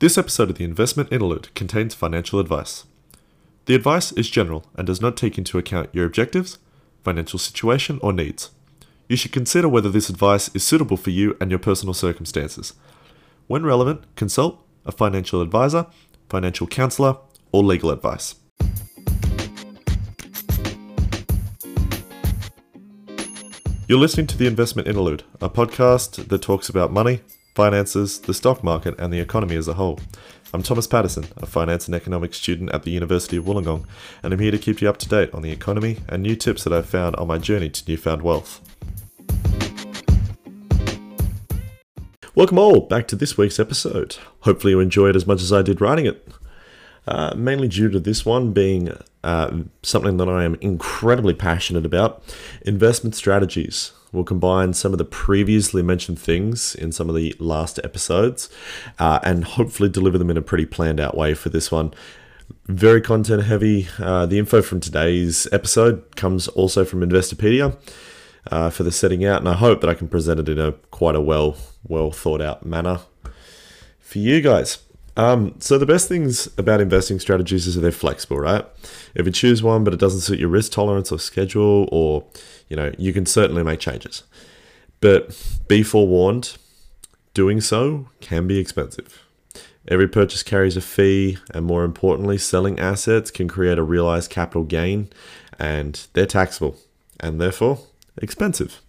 This episode of the Investment Interlude contains financial advice. The advice is general and does not take into account your objectives, financial situation, or needs. You should consider whether this advice is suitable for you and your personal circumstances. When relevant, consult a financial advisor, financial counselor, or legal advice. You're listening to The Investment Interlude, a podcast that talks about money, finances, the stock market, and the economy as a whole. I'm Thomas Patterson, a finance and economics student at the University of Wollongong, and I'm here to keep you up to date on the economy and new tips that I've found on my journey to newfound wealth. Welcome all back to this week's episode. Hopefully, you enjoyed it as much as I did writing it. Uh, mainly due to this one being uh, something that I am incredibly passionate about investment strategies. We'll combine some of the previously mentioned things in some of the last episodes uh, and hopefully deliver them in a pretty planned out way for this one. Very content heavy. Uh, the info from today's episode comes also from Investopedia. Uh, for the setting out, and I hope that I can present it in a quite a well well thought out manner for you guys. Um, so the best things about investing strategies is that they're flexible, right? If you choose one but it doesn't suit your risk tolerance or schedule, or you know, you can certainly make changes. But be forewarned, doing so can be expensive. Every purchase carries a fee, and more importantly, selling assets can create a realized capital gain, and they're taxable, and therefore expensive.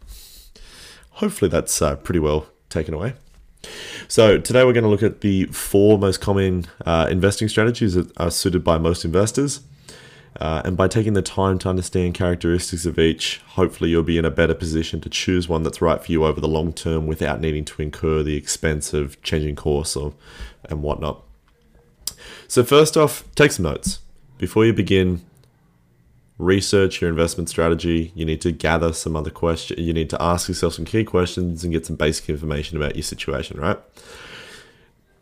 Hopefully, that's uh, pretty well taken away. So today we're going to look at the four most common uh, investing strategies that are suited by most investors. Uh, and by taking the time to understand characteristics of each, hopefully you'll be in a better position to choose one that's right for you over the long term without needing to incur the expense of changing course or and whatnot. So first off, take some notes. Before you begin, research your investment strategy. You need to gather some other questions. You need to ask yourself some key questions and get some basic information about your situation, right?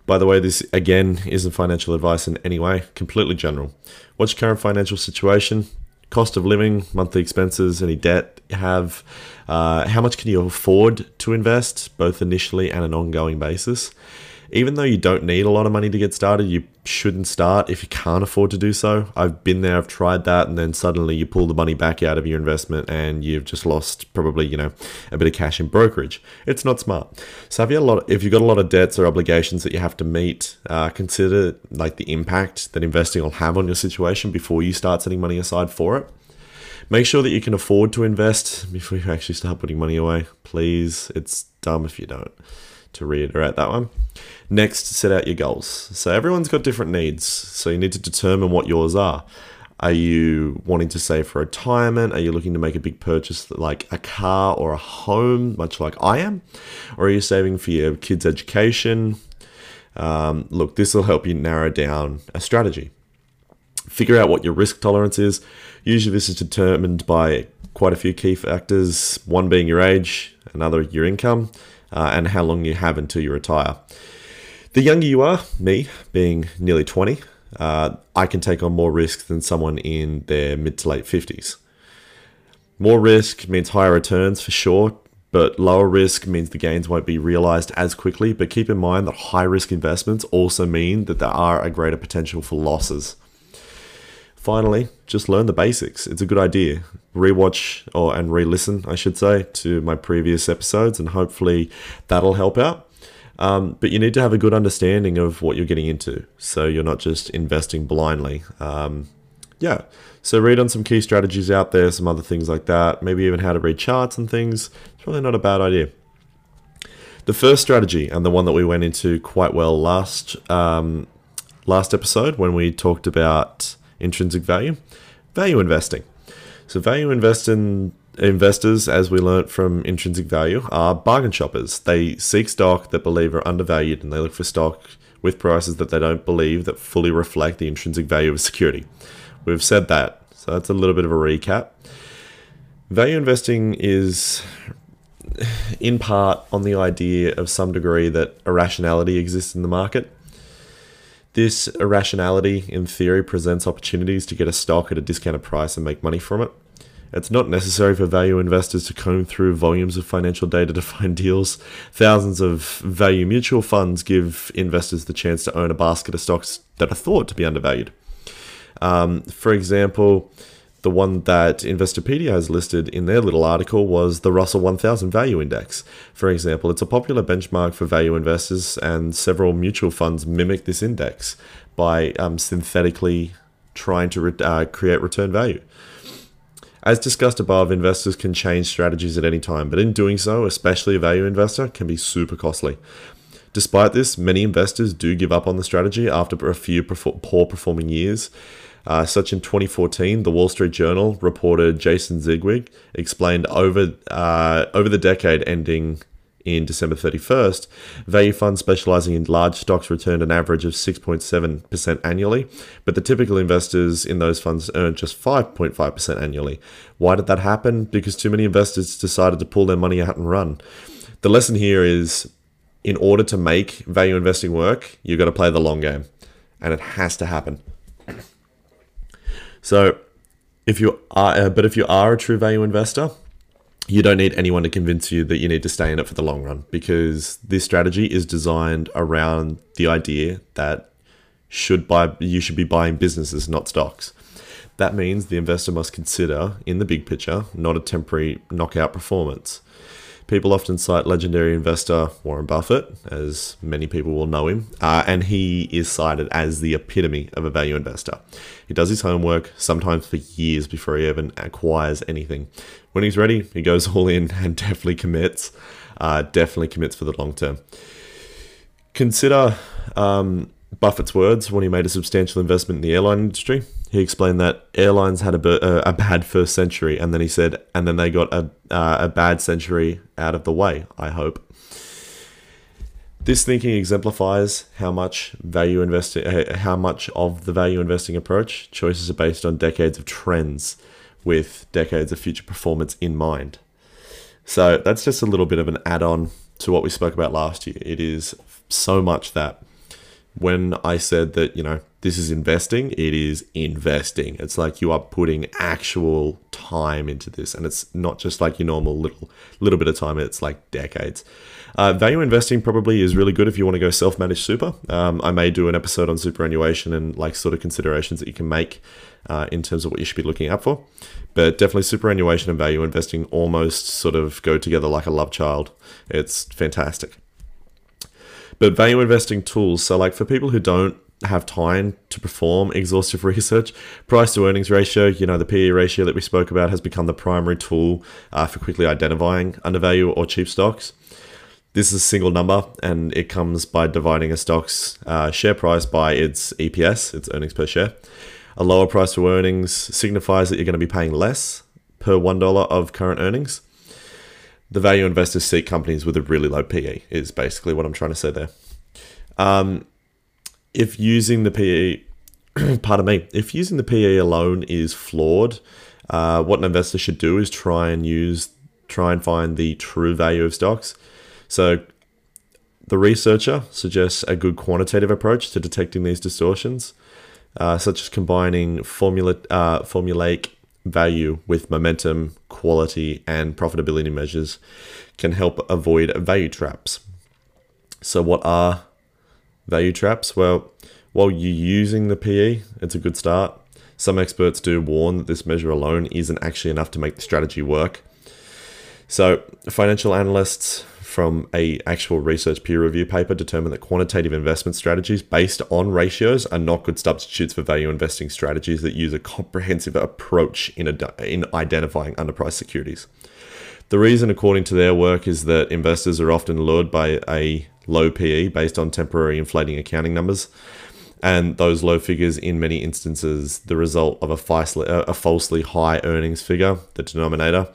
By the way, this again isn't financial advice in any way, completely general. What's your current financial situation? Cost of living, monthly expenses, any debt you have? Uh, how much can you afford to invest, both initially and an ongoing basis? Even though you don't need a lot of money to get started, you shouldn't start if you can't afford to do so. I've been there, I've tried that, and then suddenly you pull the money back out of your investment and you've just lost probably, you know, a bit of cash in brokerage. It's not smart. So if you a lot, of, if you've got a lot of debts or obligations that you have to meet, uh, consider like the impact that investing will have on your situation before you start setting money aside for it. Make sure that you can afford to invest before you actually start putting money away. Please, it's dumb if you don't. To reiterate that one. Next, set out your goals. So everyone's got different needs. So you need to determine what yours are. Are you wanting to save for retirement? Are you looking to make a big purchase like a car or a home, much like I am? Or are you saving for your kids' education? Um, look, this will help you narrow down a strategy. Figure out what your risk tolerance is. Usually, this is determined by quite a few key factors one being your age, another, your income, uh, and how long you have until you retire. The younger you are, me being nearly 20, uh, I can take on more risk than someone in their mid to late 50s. More risk means higher returns for sure, but lower risk means the gains won't be realized as quickly. But keep in mind that high risk investments also mean that there are a greater potential for losses. Finally, just learn the basics. It's a good idea. Rewatch or and re-listen, I should say, to my previous episodes, and hopefully that'll help out. Um, but you need to have a good understanding of what you're getting into. So you're not just investing blindly. Um, yeah. So read on some key strategies out there, some other things like that. Maybe even how to read charts and things. It's probably not a bad idea. The first strategy, and the one that we went into quite well last um, last episode when we talked about intrinsic value, value investing. So value investing investors, as we learnt from intrinsic value, are bargain shoppers. They seek stock that believe are undervalued and they look for stock with prices that they don't believe that fully reflect the intrinsic value of a security. We've said that, so that's a little bit of a recap. Value investing is in part on the idea of some degree that irrationality exists in the market. This irrationality, in theory, presents opportunities to get a stock at a discounted price and make money from it. It's not necessary for value investors to comb through volumes of financial data to find deals. Thousands of value mutual funds give investors the chance to own a basket of stocks that are thought to be undervalued. Um, for example, the one that Investopedia has listed in their little article was the Russell 1000 Value Index. For example, it's a popular benchmark for value investors, and several mutual funds mimic this index by um, synthetically trying to re- uh, create return value. As discussed above, investors can change strategies at any time, but in doing so, especially a value investor, can be super costly. Despite this, many investors do give up on the strategy after a few poor performing years. Uh, such in 2014, the Wall Street Journal reporter Jason Zweig explained over uh, over the decade ending in December 31st, value funds specializing in large stocks returned an average of 6.7% annually, but the typical investors in those funds earned just 5.5% annually. Why did that happen? Because too many investors decided to pull their money out and run. The lesson here is in order to make value investing work, you've got to play the long game, and it has to happen. So, if you are, uh, but if you are a true value investor, you don't need anyone to convince you that you need to stay in it for the long run because this strategy is designed around the idea that should buy you should be buying businesses not stocks. That means the investor must consider in the big picture not a temporary knockout performance People often cite legendary investor Warren Buffett, as many people will know him, uh, and he is cited as the epitome of a value investor. He does his homework, sometimes for years before he even acquires anything. When he's ready, he goes all in and definitely commits. Uh, definitely commits for the long term. Consider um, Buffett's words when he made a substantial investment in the airline industry. He explained that airlines had a, a bad first century, and then he said, and then they got a, uh, a bad century out of the way, I hope. This thinking exemplifies how much value investing, uh, how much of the value investing approach choices are based on decades of trends with decades of future performance in mind. So that's just a little bit of an add on to what we spoke about last year. It is so much that when I said that, you know, this is investing, it is investing. It's like you are putting actual time into this, and it's not just like your normal little little bit of time. It's like decades. Uh, value investing probably is really good if you want to go self-managed super. Um, I may do an episode on superannuation and like sort of considerations that you can make uh, in terms of what you should be looking out for. But definitely superannuation and value investing almost sort of go together like a love child. It's fantastic. But value investing tools, so like for people who don't have time to perform exhaustive research, price to earnings ratio, you know, the PE ratio that we spoke about has become the primary tool uh, for quickly identifying undervalue or cheap stocks. This is a single number and it comes by dividing a stock's uh, share price by its EPS, its earnings per share. A lower price to earnings signifies that you're going to be paying less per $1 of current earnings the value investors seek companies with a really low PE is basically what I'm trying to say there. Um, if using the PE, pardon me, if using the PE alone is flawed, uh, what an investor should do is try and use, try and find the true value of stocks. So the researcher suggests a good quantitative approach to detecting these distortions, uh, such as combining formula, uh, formulaic value with momentum, quality, and profitability measures can help avoid value traps. So, what are value traps? Well, while you're using the PE, it's a good start. Some experts do warn that this measure alone isn't actually enough to make the strategy work. So, financial analysts from a actual research peer review paper determined that quantitative investment strategies based on ratios are not good substitutes for value investing strategies that use a comprehensive approach in, a, in identifying underpriced securities. The reason, according to their work, is that investors are often lured by a low PE based on temporary inflating accounting numbers. And those low figures, in many instances, the result of a, a falsely high earnings figure, the denominator,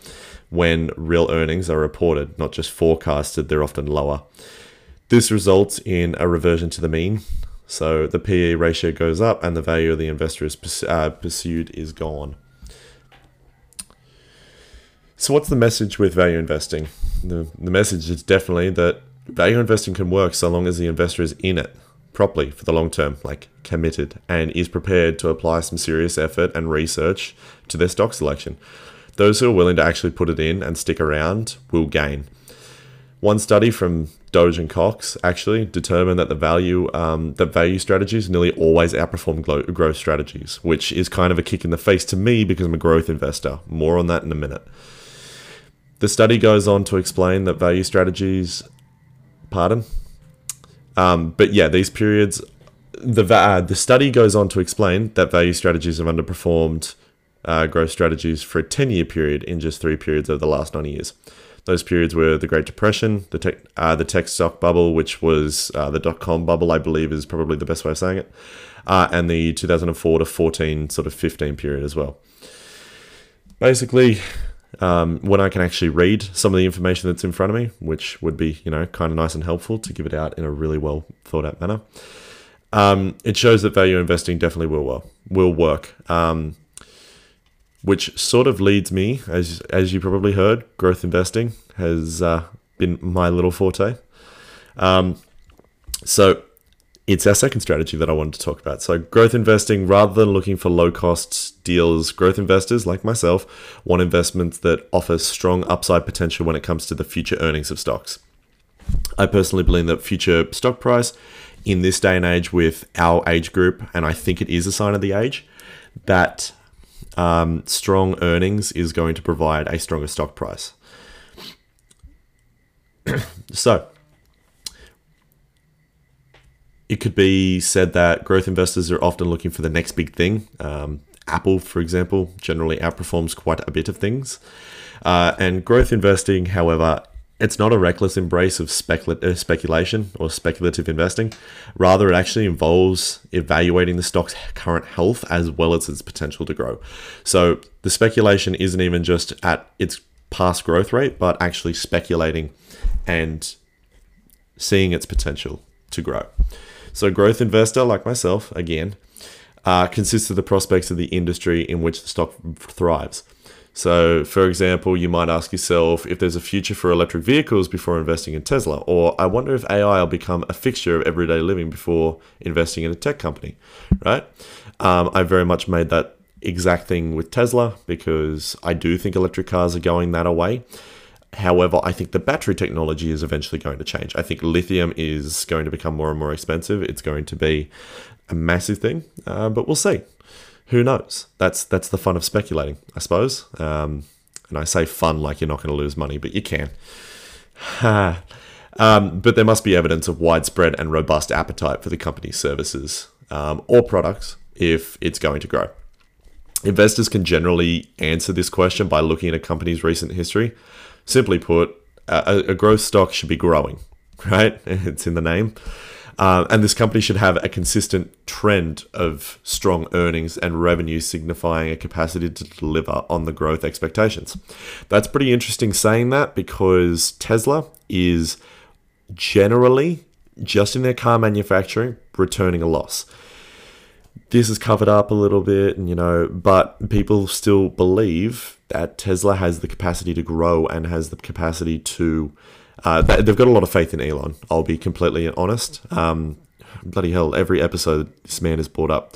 when real earnings are reported, not just forecasted, they're often lower. This results in a reversion to the mean. So the PE ratio goes up and the value of the investor is uh, pursued is gone. So, what's the message with value investing? The, the message is definitely that value investing can work so long as the investor is in it properly for the long term, like committed, and is prepared to apply some serious effort and research to their stock selection. those who are willing to actually put it in and stick around will gain. One study from Dodge and Cox actually determined that the value um, that value strategies nearly always outperform growth strategies, which is kind of a kick in the face to me because I'm a growth investor. More on that in a minute. The study goes on to explain that value strategies, pardon, um, but yeah, these periods. The uh, the study goes on to explain that value strategies have underperformed uh, growth strategies for a 10 year period in just three periods over the last 90 years. Those periods were the Great Depression, the tech, uh, the tech stock bubble, which was uh, the dot com bubble, I believe is probably the best way of saying it, uh, and the 2004 to 14 sort of 15 period as well. Basically, um, when I can actually read some of the information that's in front of me, which would be you know kind of nice and helpful to give it out in a really well thought out manner. Um, it shows that value investing definitely will well, will work. Um, which sort of leads me, as as you probably heard, growth investing has uh, been my little forte. Um, so it's our second strategy that I wanted to talk about. So growth investing, rather than looking for low cost deals, growth investors like myself want investments that offer strong upside potential when it comes to the future earnings of stocks. I personally believe that future stock price in this day and age with our age group, and I think it is a sign of the age, that um, strong earnings is going to provide a stronger stock price. so, it could be said that growth investors are often looking for the next big thing. Um, Apple, for example, generally outperforms quite a bit of things. Uh, and growth investing, however, it's not a reckless embrace of specula- uh, speculation or speculative investing. Rather, it actually involves evaluating the stock's current health as well as its potential to grow. So the speculation isn't even just at its past growth rate, but actually speculating and seeing its potential to grow. So, growth investor like myself, again, uh, consists of the prospects of the industry in which the stock thrives. So, for example, you might ask yourself if there's a future for electric vehicles before investing in Tesla, or I wonder if AI will become a fixture of everyday living before investing in a tech company, right? Um, I very much made that exact thing with Tesla because I do think electric cars are going that away. However, I think the battery technology is eventually going to change. I think lithium is going to become more and more expensive. It's going to be a massive thing, uh, but we'll see who knows? That's that's the fun of speculating, I suppose. Um, and I say fun like you're not going to lose money, but you can. um, but there must be evidence of widespread and robust appetite for the company's services um, or products if it's going to grow. Investors can generally answer this question by looking at a company's recent history. Simply put, a, a growth stock should be growing, right? It's in the name. Uh, and this company should have a consistent trend of strong earnings and revenue, signifying a capacity to deliver on the growth expectations. That's pretty interesting saying that because Tesla is generally, just in their car manufacturing, returning a loss. This is covered up a little bit, and you know, but people still believe that Tesla has the capacity to grow and has the capacity to uh, they've got a lot of faith in Elon. I'll be completely honest. Um, bloody hell, every episode this man is brought up,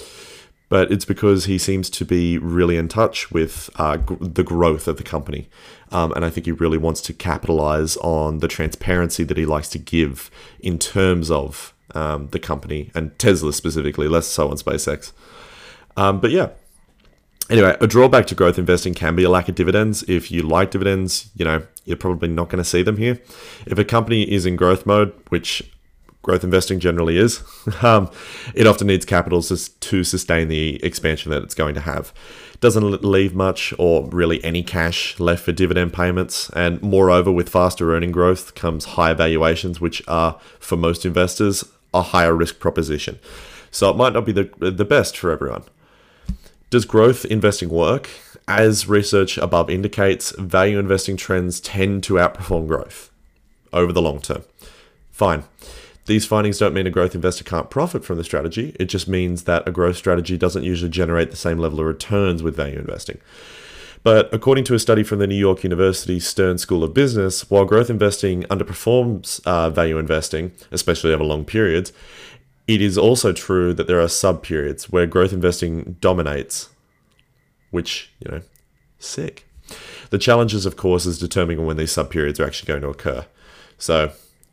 but it's because he seems to be really in touch with uh, g- the growth of the company, um, and I think he really wants to capitalize on the transparency that he likes to give in terms of um, the company and Tesla specifically, less so on SpaceX. Um, but yeah, Anyway, a drawback to growth investing can be a lack of dividends. If you like dividends, you know, you're probably not going to see them here. If a company is in growth mode, which growth investing generally is, um, it often needs capital to sustain the expansion that it's going to have. Doesn't leave much or really any cash left for dividend payments. And moreover, with faster earning growth comes higher valuations, which are, for most investors, a higher risk proposition. So it might not be the, the best for everyone. Does growth investing work? As research above indicates, value investing trends tend to outperform growth over the long term. Fine. These findings don't mean a growth investor can't profit from the strategy. It just means that a growth strategy doesn't usually generate the same level of returns with value investing. But according to a study from the New York University Stern School of Business, while growth investing underperforms uh, value investing, especially over long periods, it is also true that there are sub periods where growth investing dominates, which, you know, sick. The challenges, of course, is determining when these sub periods are actually going to occur. So,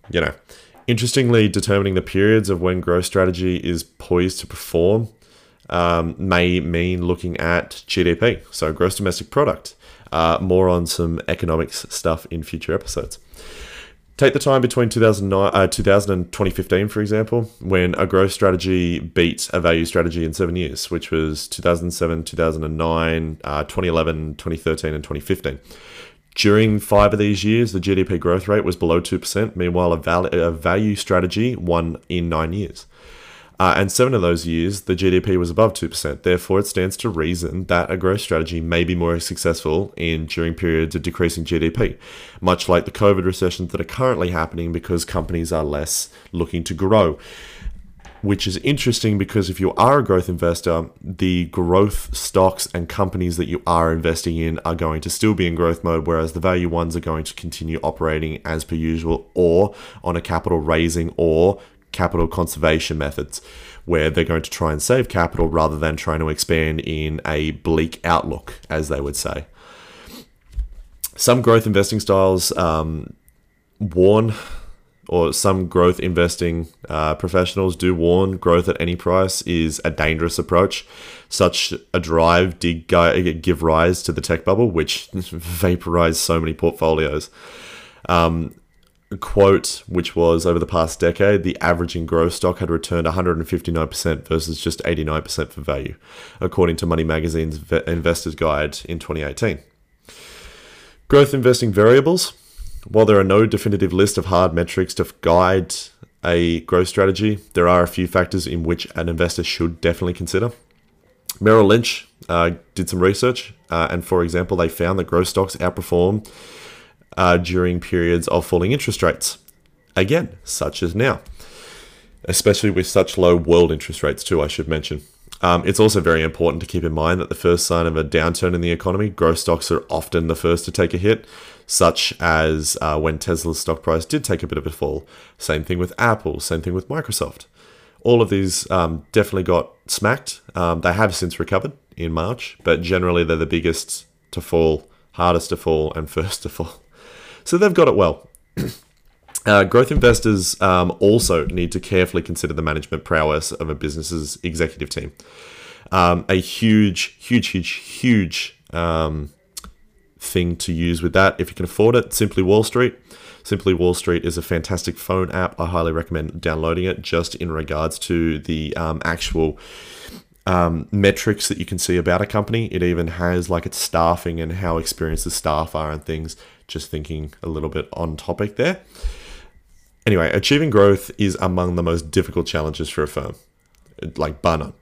you know, interestingly, determining the periods of when growth strategy is poised to perform um, may mean looking at GDP, so gross domestic product. Uh, more on some economics stuff in future episodes. Take the time between 2009, uh, 2000 and 2015, for example, when a growth strategy beat a value strategy in seven years, which was 2007, 2009, uh, 2011, 2013, and 2015. During five of these years, the GDP growth rate was below 2%. Meanwhile, a, val- a value strategy won in nine years. Uh, and seven of those years, the GDP was above 2%. Therefore, it stands to reason that a growth strategy may be more successful in during periods of decreasing GDP, much like the COVID recessions that are currently happening because companies are less looking to grow. Which is interesting because if you are a growth investor, the growth stocks and companies that you are investing in are going to still be in growth mode, whereas the value ones are going to continue operating as per usual or on a capital raising or capital conservation methods where they're going to try and save capital rather than trying to expand in a bleak outlook, as they would say. Some growth investing styles um, warn, or some growth investing uh, professionals do warn growth at any price is a dangerous approach. Such a drive did give rise to the tech bubble, which vaporized so many portfolios. Um, quote, which was over the past decade, the averaging growth stock had returned 159% versus just 89% for value, according to Money Magazine's Investor's Guide in 2018. Growth investing variables. While there are no definitive list of hard metrics to guide a growth strategy, there are a few factors in which an investor should definitely consider. Merrill Lynch uh, did some research, uh, and for example, they found that growth stocks outperform uh, during periods of falling interest rates. Again, such as now, especially with such low world interest rates, too, I should mention. Um, it's also very important to keep in mind that the first sign of a downturn in the economy, growth stocks are often the first to take a hit, such as uh, when Tesla's stock price did take a bit of a fall. Same thing with Apple, same thing with Microsoft. All of these um, definitely got smacked. Um, they have since recovered in March, but generally they're the biggest to fall, hardest to fall, and first to fall. So they've got it well. Uh, growth investors um, also need to carefully consider the management prowess of a business's executive team. Um, a huge, huge, huge, huge um, thing to use with that, if you can afford it, Simply Wall Street. Simply Wall Street is a fantastic phone app. I highly recommend downloading it just in regards to the um, actual um, metrics that you can see about a company. It even has like its staffing and how experienced the staff are and things just thinking a little bit on topic there. Anyway, achieving growth is among the most difficult challenges for a firm, like bar.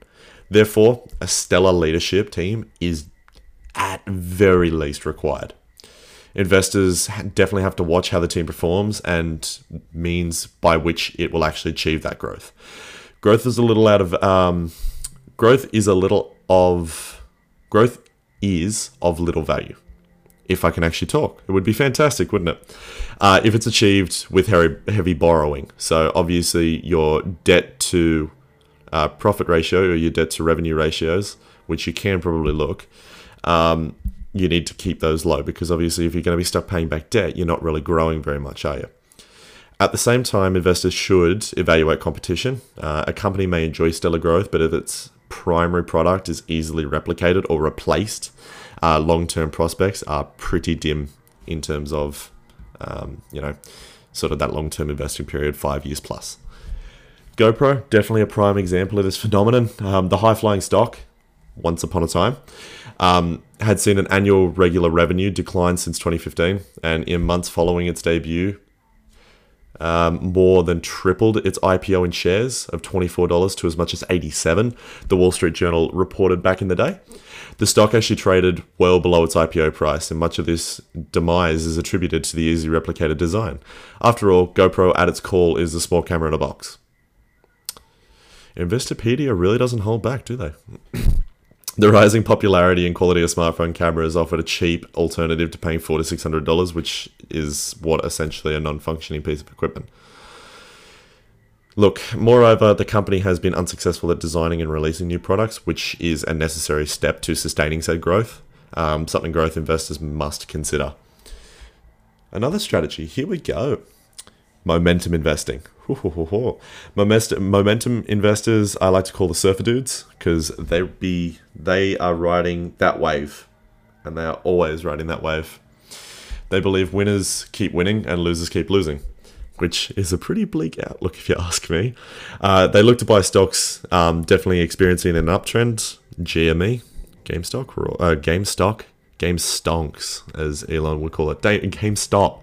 Therefore, a stellar leadership team is at very least required. Investors definitely have to watch how the team performs and means by which it will actually achieve that growth. Growth is a little out of um, growth is a little of growth is of little value if I can actually talk. It would be fantastic, wouldn't it? Uh, if it's achieved with heavy, borrowing. So obviously your debt to uh, profit ratio or your debt to revenue ratios, which you can probably look, um, you need to keep those low because obviously if you're going to be stuck paying back debt, you're not really growing very much, are you? At the same time, investors should evaluate competition. Uh, a company may enjoy stellar growth, but if its primary product is easily replicated or replaced, uh, long term prospects are pretty dim in terms of, um, you know, sort of that long term investing period, five years plus. GoPro, definitely a prime example of this phenomenon. Um, the high flying stock, once upon a time, um, had seen an annual regular revenue decline since 2015, and in months following its debut, um, more than tripled its IPO in shares of $24 to as much as 87. The Wall Street Journal reported back in the day. The stock actually traded well below its IPO price, and much of this demise is attributed to the easy replicated design. After all, GoPro at its core is a small camera in a box. Investopedia really doesn't hold back, do they? the rising popularity and quality of smartphone cameras offered a cheap alternative to paying four to six hundred dollars, which is what essentially a non-functioning piece of equipment. Look, moreover, the company has been unsuccessful at designing and releasing new products, which is a necessary step to sustaining said growth. um, something growth investors must consider. Another strategy, here we go momentum investing. Momentum investors, I like to call the surfer dudes because they be they are riding that wave, and they are always riding that wave. They believe winners keep winning and losers keep losing, which is a pretty bleak outlook if you ask me. Uh, they look to buy stocks um, definitely experiencing an uptrend. GME, GameStop, uh, GameStop, GameStonks, as Elon would call it, GameStop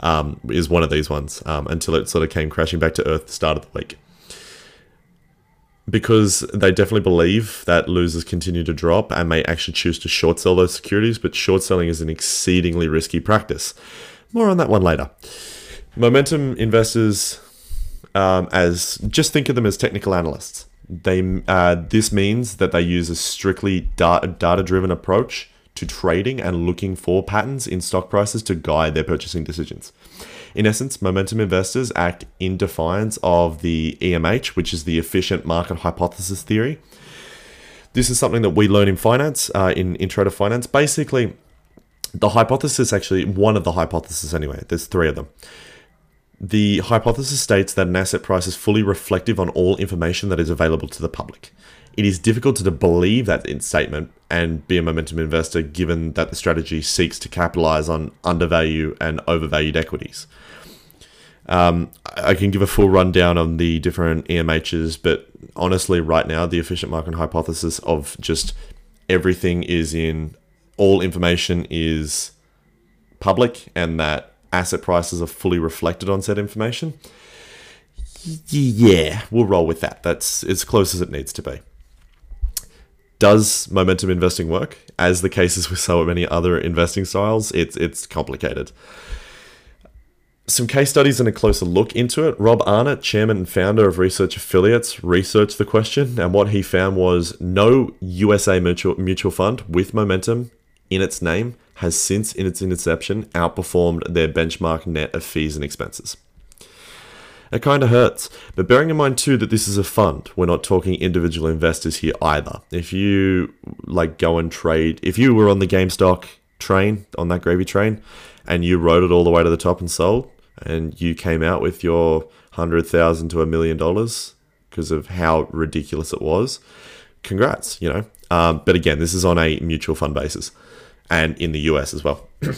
um, is one of these ones um, until it sort of came crashing back to earth the start of the week. Because they definitely believe that losers continue to drop and may actually choose to short sell those securities, but short selling is an exceedingly risky practice. More on that one later. Momentum investors, um, as just think of them as technical analysts. They uh, this means that they use a strictly data driven approach to trading and looking for patterns in stock prices to guide their purchasing decisions. In essence, momentum investors act in defiance of the EMH, which is the efficient market hypothesis theory. This is something that we learn in finance, uh, in intro to finance. Basically, the hypothesis actually, one of the hypotheses anyway, there's three of them. The hypothesis states that an asset price is fully reflective on all information that is available to the public. It is difficult to believe that statement and be a momentum investor given that the strategy seeks to capitalize on undervalued and overvalued equities. Um, I can give a full rundown on the different EMHs, but honestly, right now, the efficient market hypothesis of just everything is in all information is public and that asset prices are fully reflected on said information. Yeah, we'll roll with that. That's as close as it needs to be. Does momentum investing work? As the case is with so many other investing styles, it's it's complicated. Some case studies and a closer look into it. Rob Arnott, chairman and founder of Research Affiliates, researched the question, and what he found was no USA mutual, mutual fund with momentum in its name has since in its inception outperformed their benchmark net of fees and expenses. It kind of hurts. But bearing in mind too that this is a fund, we're not talking individual investors here either. If you like go and trade, if you were on the GameStop train, on that gravy train, and you rode it all the way to the top and sold, and you came out with your hundred thousand to a million dollars because of how ridiculous it was, congrats, you know. Um, but again, this is on a mutual fund basis, and in the US as well.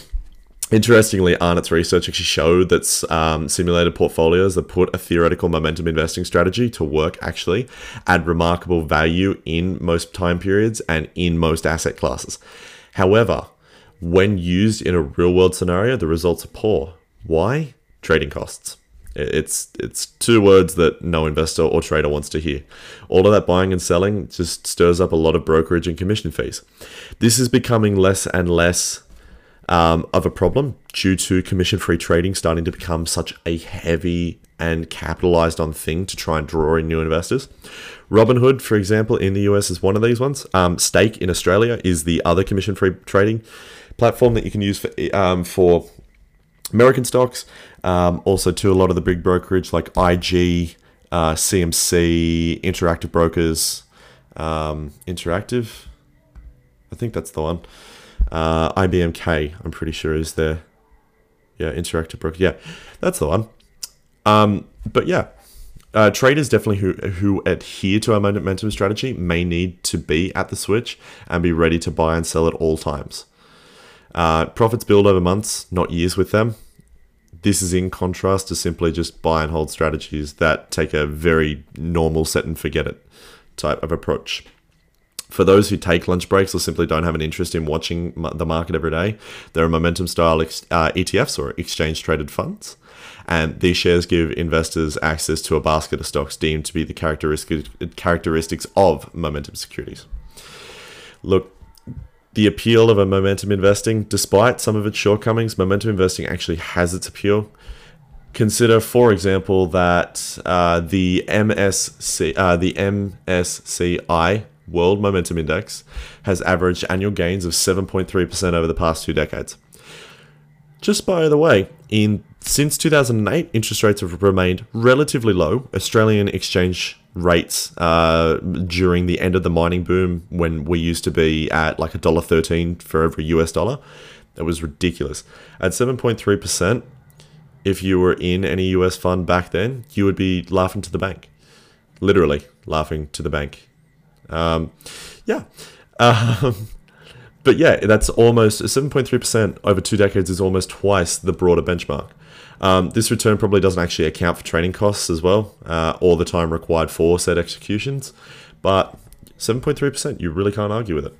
Interestingly, Arnott's research actually showed that um, simulated portfolios that put a theoretical momentum investing strategy to work actually add remarkable value in most time periods and in most asset classes. However, when used in a real world scenario, the results are poor. Why? Trading costs. It's it's two words that no investor or trader wants to hear. All of that buying and selling just stirs up a lot of brokerage and commission fees. This is becoming less and less um, of a problem due to commission free trading starting to become such a heavy and capitalized on thing to try and draw in new investors. Robinhood, for example, in the US is one of these ones. Um, Stake in Australia is the other commission free trading platform that you can use for, um, for American stocks. Um, also, to a lot of the big brokerage like IG, uh, CMC, Interactive Brokers, um, Interactive. I think that's the one. Uh, IBMK, I'm pretty sure, is there. Yeah, Interactive Broker. Yeah, that's the one. Um, but yeah, uh, traders definitely who who adhere to our momentum strategy may need to be at the switch and be ready to buy and sell at all times. Uh, profits build over months, not years, with them. This is in contrast to simply just buy and hold strategies that take a very normal set and forget it type of approach for those who take lunch breaks or simply don't have an interest in watching the market every day, there are momentum style uh, ETFs or exchange traded funds. And these shares give investors access to a basket of stocks deemed to be the characteristic, characteristics of momentum securities. Look, the appeal of a momentum investing, despite some of its shortcomings, momentum investing actually has its appeal. Consider, for example, that uh, the MSC, uh, the MSCI World Momentum Index has averaged annual gains of 7.3% over the past two decades. Just by the way, in since 2008, interest rates have remained relatively low. Australian exchange rates uh, during the end of the mining boom when we used to be at like a dollar thirteen for every US dollar. It was ridiculous. At seven point three percent, if you were in any US fund back then, you would be laughing to the bank, literally laughing to the bank. Um, yeah. Um, but yeah, that's almost 7.3% over two decades is almost twice the broader benchmark. Um, this return probably doesn't actually account for training costs as well, uh, or the time required for said executions, but 7.3%, you really can't argue with it.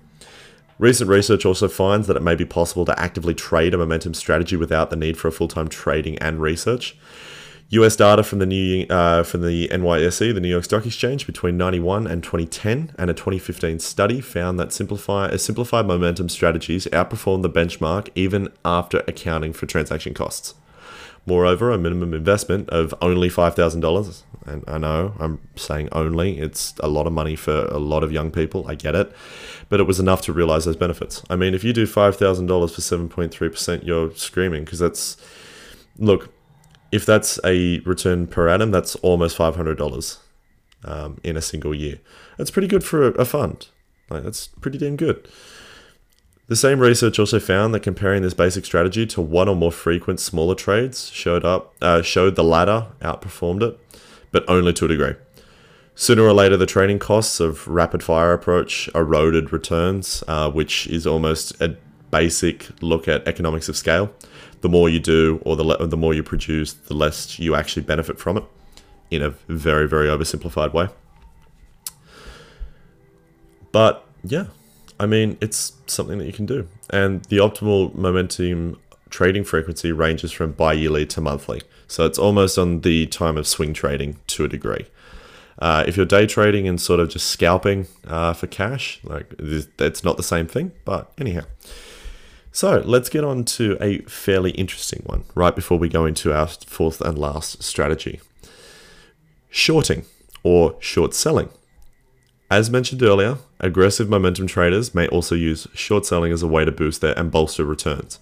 Recent research also finds that it may be possible to actively trade a momentum strategy without the need for a full time trading and research. US data from the new uh, from the NYSE, the New York Stock Exchange, between 91 and 2010, and a 2015 study found that simplify, uh, simplified momentum strategies outperformed the benchmark even after accounting for transaction costs. Moreover, a minimum investment of only $5,000, and I know I'm saying only, it's a lot of money for a lot of young people, I get it, but it was enough to realize those benefits. I mean, if you do $5,000 for 7.3%, you're screaming because that's, look, if that's a return per annum, that's almost $500 um, in a single year. That's pretty good for a, a fund. Like, that's pretty damn good. The same research also found that comparing this basic strategy to one or more frequent smaller trades showed up uh, showed the latter outperformed it, but only to a degree. Sooner or later, the trading costs of rapid fire approach eroded returns, uh, which is almost a basic look at economics of scale. The more you do, or the le- the more you produce, the less you actually benefit from it. In a very very oversimplified way. But yeah, I mean, it's something that you can do. And the optimal momentum trading frequency ranges from bi yearly to monthly. So it's almost on the time of swing trading to a degree. Uh, if you're day trading and sort of just scalping uh, for cash, like that's not the same thing. But anyhow, so let's get on to a fairly interesting one right before we go into our fourth and last strategy shorting or short selling. As mentioned earlier, aggressive momentum traders may also use short selling as a way to boost their and bolster returns.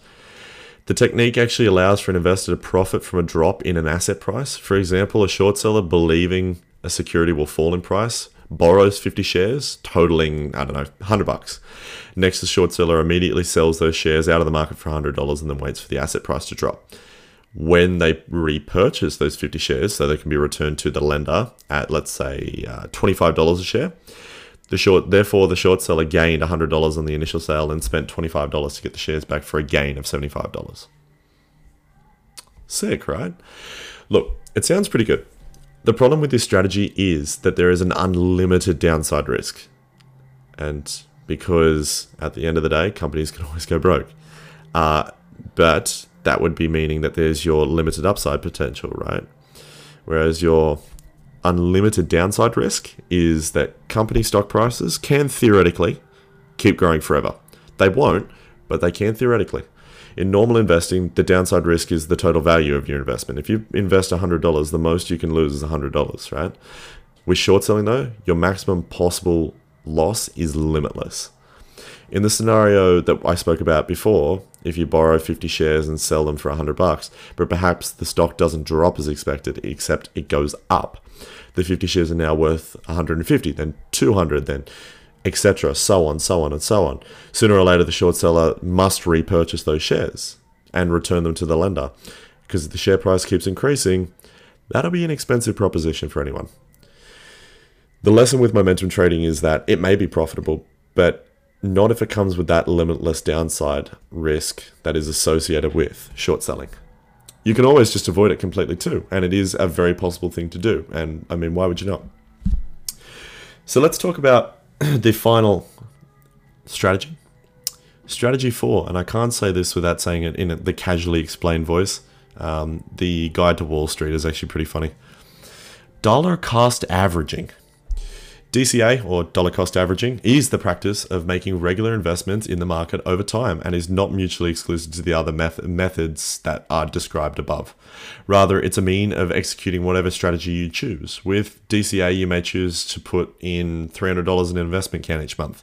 The technique actually allows for an investor to profit from a drop in an asset price. For example, a short seller believing a security will fall in price borrows 50 shares totaling I don't know 100 bucks. Next the short seller immediately sells those shares out of the market for $100 and then waits for the asset price to drop. When they repurchase those 50 shares so they can be returned to the lender at let's say uh, $25 a share, the short, therefore, the short seller gained $100 on the initial sale and spent $25 to get the shares back for a gain of $75. Sick, right? Look, it sounds pretty good. The problem with this strategy is that there is an unlimited downside risk. And because at the end of the day, companies can always go broke. Uh, but that would be meaning that there's your limited upside potential, right? Whereas your unlimited downside risk is that company stock prices can theoretically keep growing forever. They won't, but they can theoretically. In normal investing, the downside risk is the total value of your investment. If you invest $100, the most you can lose is $100, right? With short selling, though, your maximum possible loss is limitless. In the scenario that I spoke about before, if you borrow 50 shares and sell them for 100 bucks, but perhaps the stock doesn't drop as expected, except it goes up. The 50 shares are now worth 150, then 200, then etc. So on, so on, and so on. Sooner or later, the short seller must repurchase those shares and return them to the lender. Because if the share price keeps increasing, that'll be an expensive proposition for anyone. The lesson with momentum trading is that it may be profitable, but not if it comes with that limitless downside risk that is associated with short selling. You can always just avoid it completely too, and it is a very possible thing to do. And I mean, why would you not? So let's talk about the final strategy. Strategy four, and I can't say this without saying it in the casually explained voice. Um, the Guide to Wall Street is actually pretty funny. Dollar cost averaging. DCA, or dollar cost averaging, is the practice of making regular investments in the market over time and is not mutually exclusive to the other meth- methods that are described above. Rather, it's a mean of executing whatever strategy you choose. With DCA, you may choose to put in $300 in an investment can each month.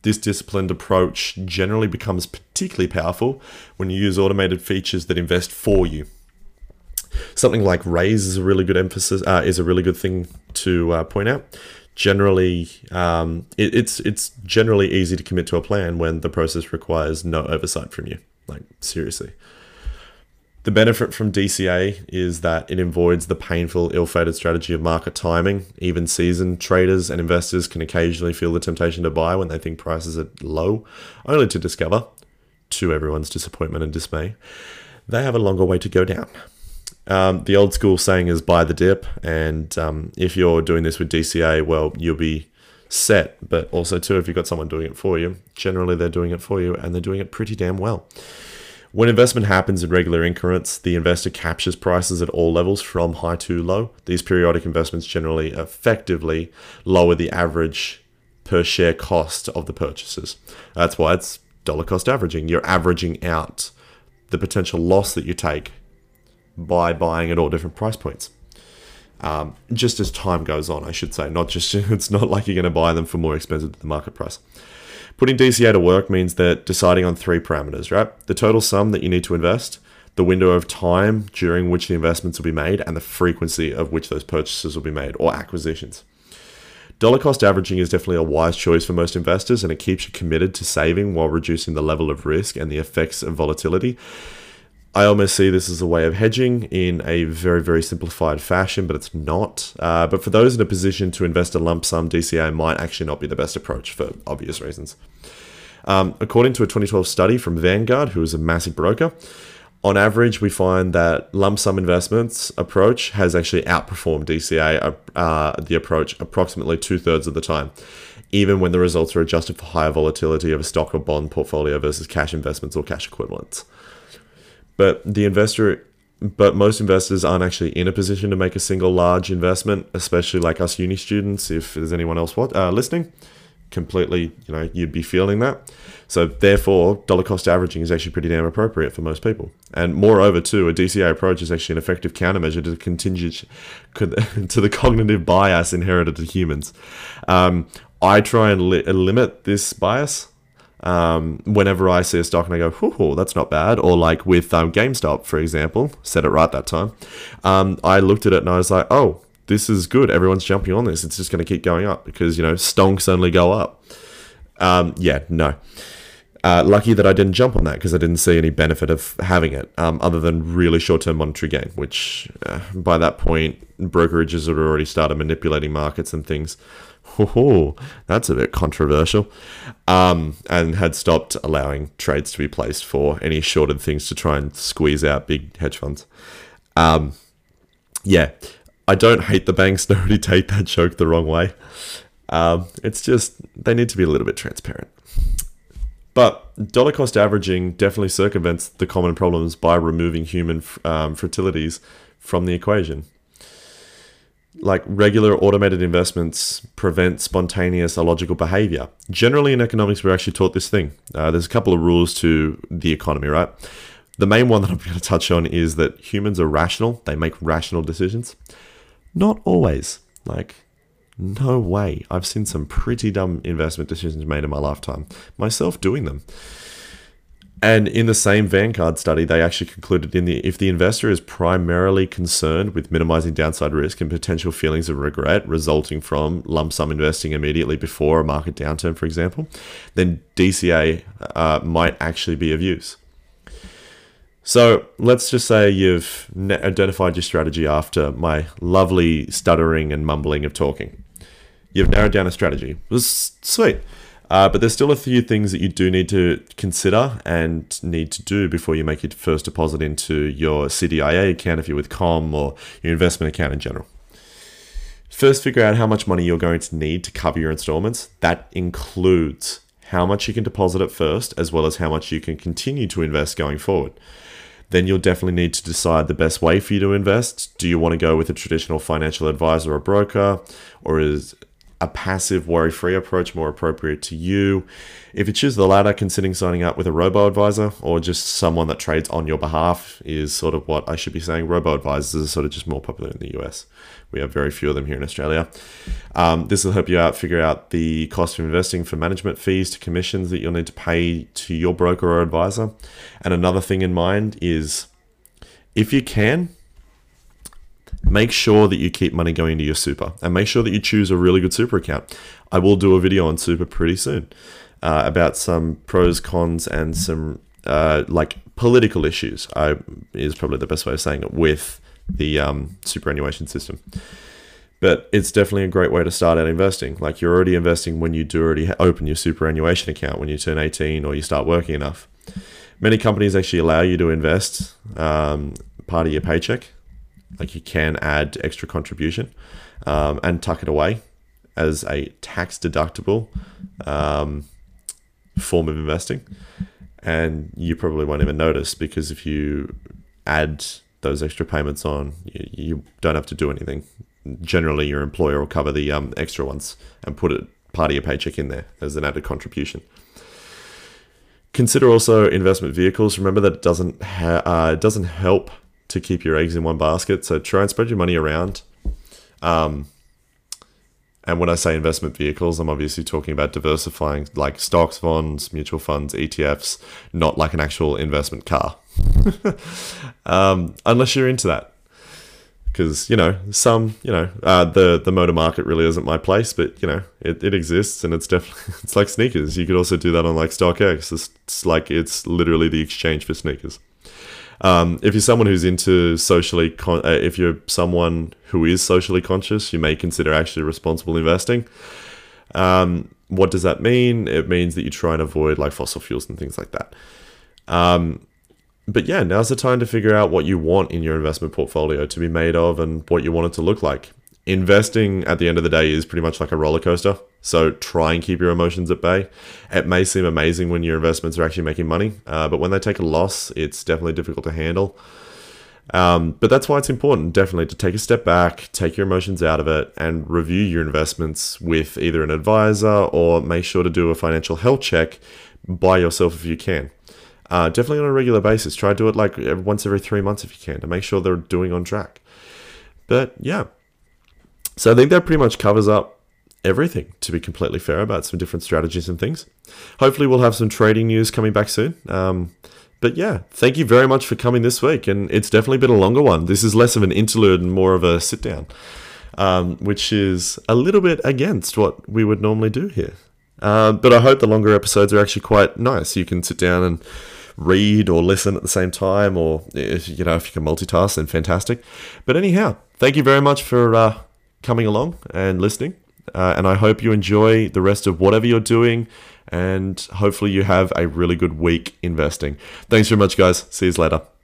This disciplined approach generally becomes particularly powerful when you use automated features that invest for you. Something like Raiz is a really good emphasis, uh, is a really good thing to uh, point out. Generally, um, it, it's it's generally easy to commit to a plan when the process requires no oversight from you. Like seriously. The benefit from DCA is that it avoids the painful, ill fated strategy of market timing. Even seasoned traders and investors can occasionally feel the temptation to buy when they think prices are low, only to discover, to everyone's disappointment and dismay, they have a longer way to go down. Um, the old school saying is buy the dip, and um, if you're doing this with DCA, well, you'll be set. But also, too, if you've got someone doing it for you, generally they're doing it for you and they're doing it pretty damn well. When investment happens in regular increments, the investor captures prices at all levels from high to low. These periodic investments generally effectively lower the average per share cost of the purchases. That's why it's dollar cost averaging. You're averaging out the potential loss that you take by buying at all different price points. Um, just as time goes on, I should say, not just it's not like you're going to buy them for more expensive than the market price. Putting DCA to work means that deciding on three parameters, right? The total sum that you need to invest, the window of time during which the investments will be made, and the frequency of which those purchases will be made or acquisitions. Dollar cost averaging is definitely a wise choice for most investors, and it keeps you committed to saving while reducing the level of risk and the effects of volatility. I almost see this as a way of hedging in a very, very simplified fashion, but it's not. Uh, but for those in a position to invest a lump sum, DCA might actually not be the best approach for obvious reasons. Um, according to a 2012 study from Vanguard, who is a massive broker, on average, we find that lump sum investments approach has actually outperformed DCA, uh, uh, the approach, approximately two thirds of the time, even when the results are adjusted for higher volatility of a stock or bond portfolio versus cash investments or cash equivalents. But the investor, but most investors aren't actually in a position to make a single large investment, especially like us uni students. If there's anyone else what uh, listening, completely, you know, you'd be feeling that. So therefore, dollar cost averaging is actually pretty damn appropriate for most people. And moreover, too, a DCA approach is actually an effective countermeasure to the contingent to the cognitive bias inherited to humans. Um, I try and li- limit this bias um, whenever I see a stock and I go, "Whoo, that's not bad," or like with um, GameStop, for example, said it right that time. Um, I looked at it and I was like, "Oh, this is good. Everyone's jumping on this. It's just going to keep going up because you know stonks only go up." Um, yeah, no. Uh, lucky that I didn't jump on that because I didn't see any benefit of having it, um, other than really short-term monetary gain. Which, uh, by that point, brokerages had already started manipulating markets and things oh, that's a bit controversial, um, and had stopped allowing trades to be placed for any shorted things to try and squeeze out big hedge funds. Um, yeah, I don't hate the banks. Nobody take that joke the wrong way. Um, it's just they need to be a little bit transparent. But dollar cost averaging definitely circumvents the common problems by removing human um, fertilities from the equation like regular automated investments prevent spontaneous illogical behavior. Generally, in economics, we're actually taught this thing. Uh, there's a couple of rules to the economy, right? The main one that I'm going to touch on is that humans are rational, they make rational decisions. Not always. Like, no way. I've seen some pretty dumb investment decisions made in my lifetime, myself doing them. And in the same Vanguard study, they actually concluded in the if the investor is primarily concerned with minimizing downside risk and potential feelings of regret resulting from lump sum investing immediately before a market downturn, for example, then DCA uh, might actually be of use. So let's just say you've identified your strategy after my lovely stuttering and mumbling of talking. You've narrowed down a strategy. It was sweet. Uh, but there's still a few things that you do need to consider and need to do before you make your first deposit into your CDIA account if you're with Com or your investment account in general. First, figure out how much money you're going to need to cover your installments. That includes how much you can deposit at first, as well as how much you can continue to invest going forward. Then you'll definitely need to decide the best way for you to invest. Do you want to go with a traditional financial advisor or broker, or is a passive, worry free approach more appropriate to you. If you choose the latter, considering signing up with a robo advisor or just someone that trades on your behalf is sort of what I should be saying. Robo advisors are sort of just more popular in the US. We have very few of them here in Australia. Um, this will help you out figure out the cost of investing for management fees to commissions that you'll need to pay to your broker or advisor. And another thing in mind is if you can, make sure that you keep money going into your super and make sure that you choose a really good super account. I will do a video on super pretty soon uh, about some pros, cons, and some uh, like political issues. I is probably the best way of saying it with the um, superannuation system. But it's definitely a great way to start out investing. Like you're already investing when you do already open your superannuation account when you turn 18 or you start working enough. Many companies actually allow you to invest um, part of your paycheck. Like you can add extra contribution um, and tuck it away as a tax deductible um, form of investing. And you probably won't even notice because if you add those extra payments on, you, you don't have to do anything. Generally, your employer will cover the um, extra ones and put it part of your paycheck in there as an added contribution. Consider also investment vehicles. Remember that it doesn't ha- uh, it doesn't help to keep your eggs in one basket. So try and spread your money around. Um, and when I say investment vehicles, I'm obviously talking about diversifying like stocks, bonds, mutual funds, ETFs, not like an actual investment car. um, unless you're into that. Because, you know, some, you know, uh, the, the motor market really isn't my place, but, you know, it, it exists and it's definitely, it's like sneakers. You could also do that on like StockX. It's, it's like, it's literally the exchange for sneakers. Um, if you're someone who's into socially, con- uh, if you're someone who is socially conscious, you may consider actually responsible investing. Um, what does that mean? It means that you try and avoid like fossil fuels and things like that. Um, but yeah, now's the time to figure out what you want in your investment portfolio to be made of and what you want it to look like. Investing at the end of the day is pretty much like a roller coaster. So try and keep your emotions at bay. It may seem amazing when your investments are actually making money, uh, but when they take a loss, it's definitely difficult to handle. Um, but that's why it's important, definitely, to take a step back, take your emotions out of it, and review your investments with either an advisor or make sure to do a financial health check by yourself if you can. Uh, definitely on a regular basis. Try to do it like once every three months if you can to make sure they're doing on track. But yeah, so I think that pretty much covers up everything, to be completely fair, about some different strategies and things. Hopefully, we'll have some trading news coming back soon. Um, but yeah, thank you very much for coming this week. And it's definitely been a longer one. This is less of an interlude and more of a sit down, um, which is a little bit against what we would normally do here. Uh, but I hope the longer episodes are actually quite nice. You can sit down and read or listen at the same time, or if, you know if you can multitask, then fantastic. But anyhow, thank you very much for uh, coming along and listening. Uh, and I hope you enjoy the rest of whatever you're doing. And hopefully, you have a really good week investing. Thanks very much, guys. See you later.